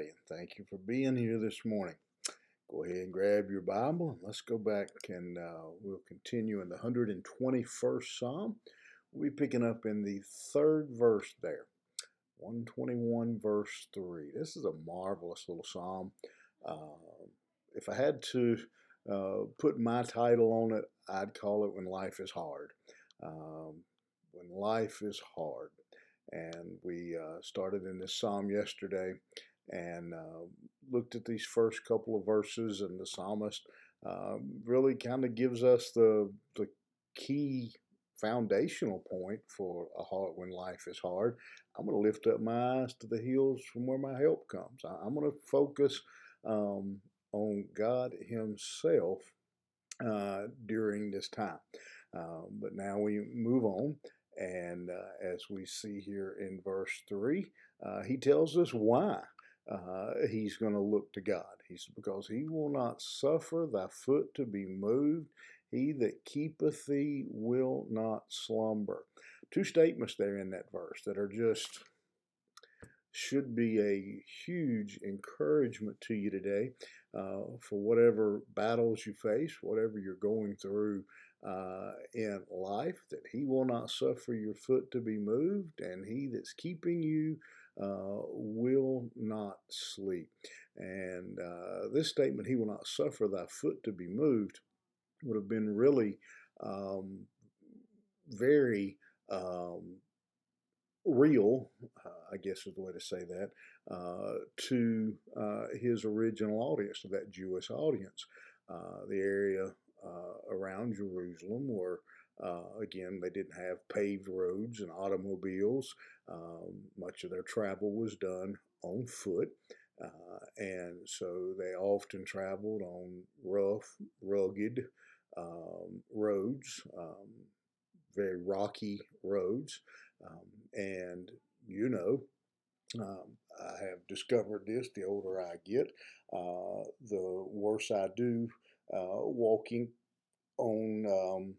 everybody, and thank you for being here this morning. Go ahead and grab your Bible, and let's go back and uh, we'll continue in the 121st Psalm. We'll be picking up in the third verse there, 121 verse 3. This is a marvelous little psalm. Uh, if I had to uh, put my title on it, I'd call it When Life is Hard. Um, when life is hard. And we uh, started in this psalm yesterday and uh, looked at these first couple of verses, and the psalmist uh, really kind of gives us the the key foundational point for a heart when life is hard. I'm going to lift up my eyes to the hills from where my help comes. I'm going to focus um, on God Himself uh, during this time. Um, but now we move on and uh, as we see here in verse 3, uh, he tells us why uh, he's going to look to God. He's because he will not suffer thy foot to be moved. He that keepeth thee will not slumber. Two statements there in that verse that are just should be a huge encouragement to you today uh, for whatever battles you face, whatever you're going through uh, in life, that he will not suffer your foot to be moved, and he that's keeping you uh, will sleep. And uh, this statement, he will not suffer thy foot to be moved, would have been really um, very um, real, uh, I guess is the way to say that, uh, to uh, his original audience, to that Jewish audience. Uh, the area uh, around Jerusalem where, uh, again, they didn't have paved roads and automobiles. Um, much of their travel was done on foot. Uh, and so they often traveled on rough, rugged um, roads, um, very rocky roads. Um, and you know, um, I have discovered this the older I get, uh, the worse I do uh, walking on um,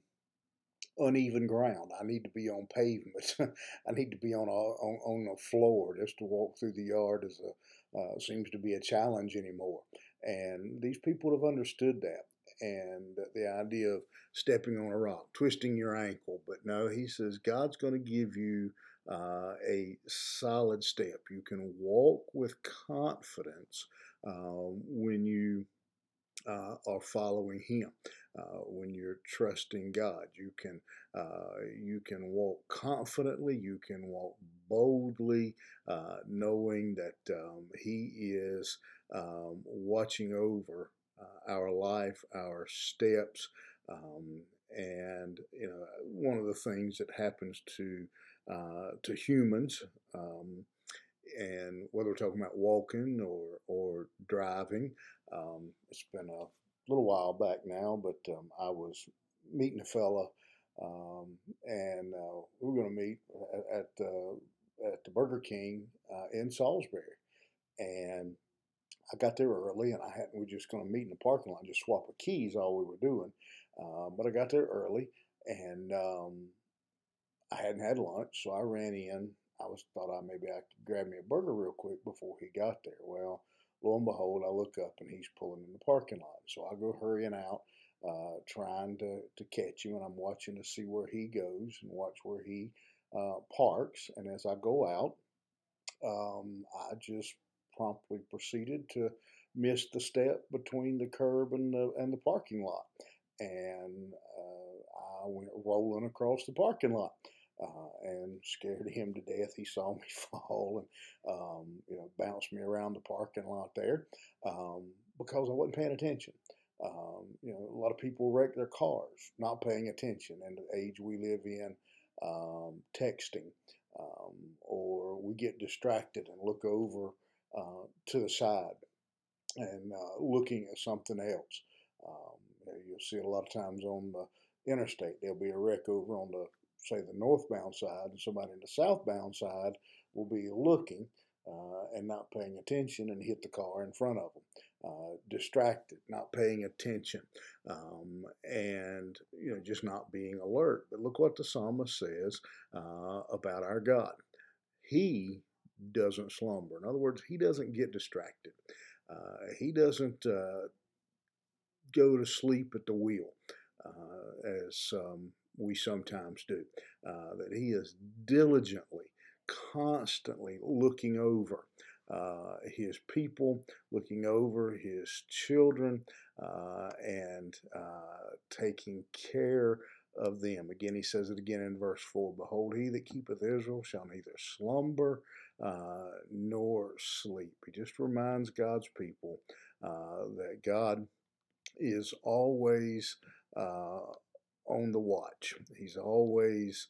uneven ground. I need to be on pavement. I need to be on a on, on a floor. Just to walk through the yard is a uh, seems to be a challenge anymore. And these people have understood that. And the idea of stepping on a rock, twisting your ankle. But no, he says God's going to give you uh, a solid step. You can walk with confidence um, when you uh, are following Him. Uh, when you're trusting God, you can uh, you can walk confidently. You can walk boldly, uh, knowing that um, He is um, watching over uh, our life, our steps. Um, and you know, one of the things that happens to uh, to humans um, and whether we're talking about walking or or driving, um, it's been a little while back now, but um, I was meeting a fella, um, and uh, we were going to meet at at, uh, at, the Burger King uh, in Salisbury, and I got there early, and I had we were just going to meet in the parking lot, just swap the keys, all we were doing. Uh, but I got there early, and um, I hadn't had lunch, so I ran in. I was thought I maybe I could grab me a burger real quick before he got there. Well, lo and behold, I look up and he's pulling in the parking lot. So I go hurrying out, uh, trying to, to catch him, and I'm watching to see where he goes and watch where he uh, parks. And as I go out, um, I just promptly proceeded to miss the step between the curb and the and the parking lot, and uh, I went rolling across the parking lot uh, and scared him to death. He saw me fall and um, you know bounced me around the parking lot there um, because I wasn't paying attention. Um, you know, a lot of people wreck their cars not paying attention, and the age we live in, um, texting, um, or we get distracted and look over uh, to the side and uh, looking at something else. Um, you'll see a lot of times on the interstate. There'll be a wreck over on the say the northbound side and somebody in the southbound side will be looking uh, and not paying attention and hit the car in front of them. Uh, distracted, not paying attention, um, and you know just not being alert. But look what the psalmist says uh, about our God. He doesn't slumber. In other words, he doesn't get distracted. Uh, he doesn't uh, go to sleep at the wheel, uh, as um, we sometimes do. Uh, that he is diligently, constantly looking over uh, his people, looking over his children, uh, and uh, taking care of them. Again, he says it again in verse 4 Behold, he that keepeth Israel shall neither slumber uh, nor sleep. He just reminds God's people uh, that God is always uh, on the watch, He's always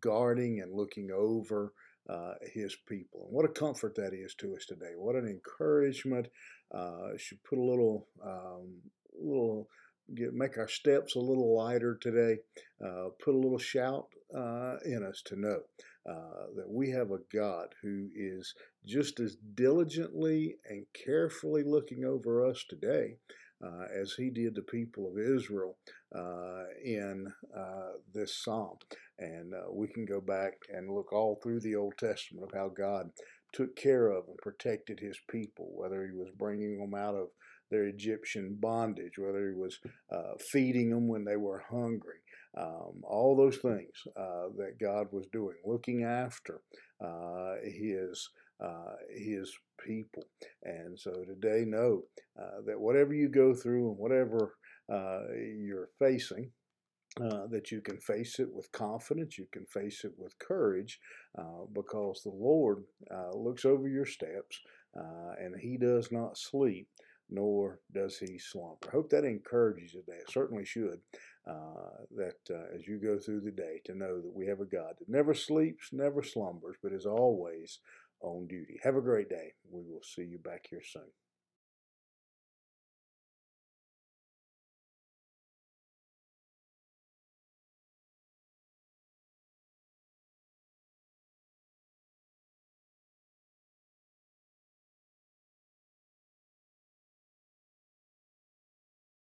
guarding and looking over uh, his people. And what a comfort that is to us today. What an encouragement. Uh, should put a little, um, little, get, make our steps a little lighter today. Uh, put a little shout uh, in us to know uh, that we have a God who is just as diligently and carefully looking over us today uh, as he did the people of Israel uh, in uh, this psalm. And uh, we can go back and look all through the Old Testament of how God took care of and protected his people, whether he was bringing them out of their Egyptian bondage, whether he was uh, feeding them when they were hungry. Um, all those things uh, that God was doing, looking after his his people. And so today, know uh, that whatever you go through and whatever uh, you're facing, uh, that you can face it with confidence, you can face it with courage, uh, because the Lord uh, looks over your steps and He does not sleep, nor does He slumber. I hope that encourages you today. It certainly should. that as you go through the day, to know that we have a God that never sleeps, never slumbers, but is always on duty. Have a great day. We will see you back here soon.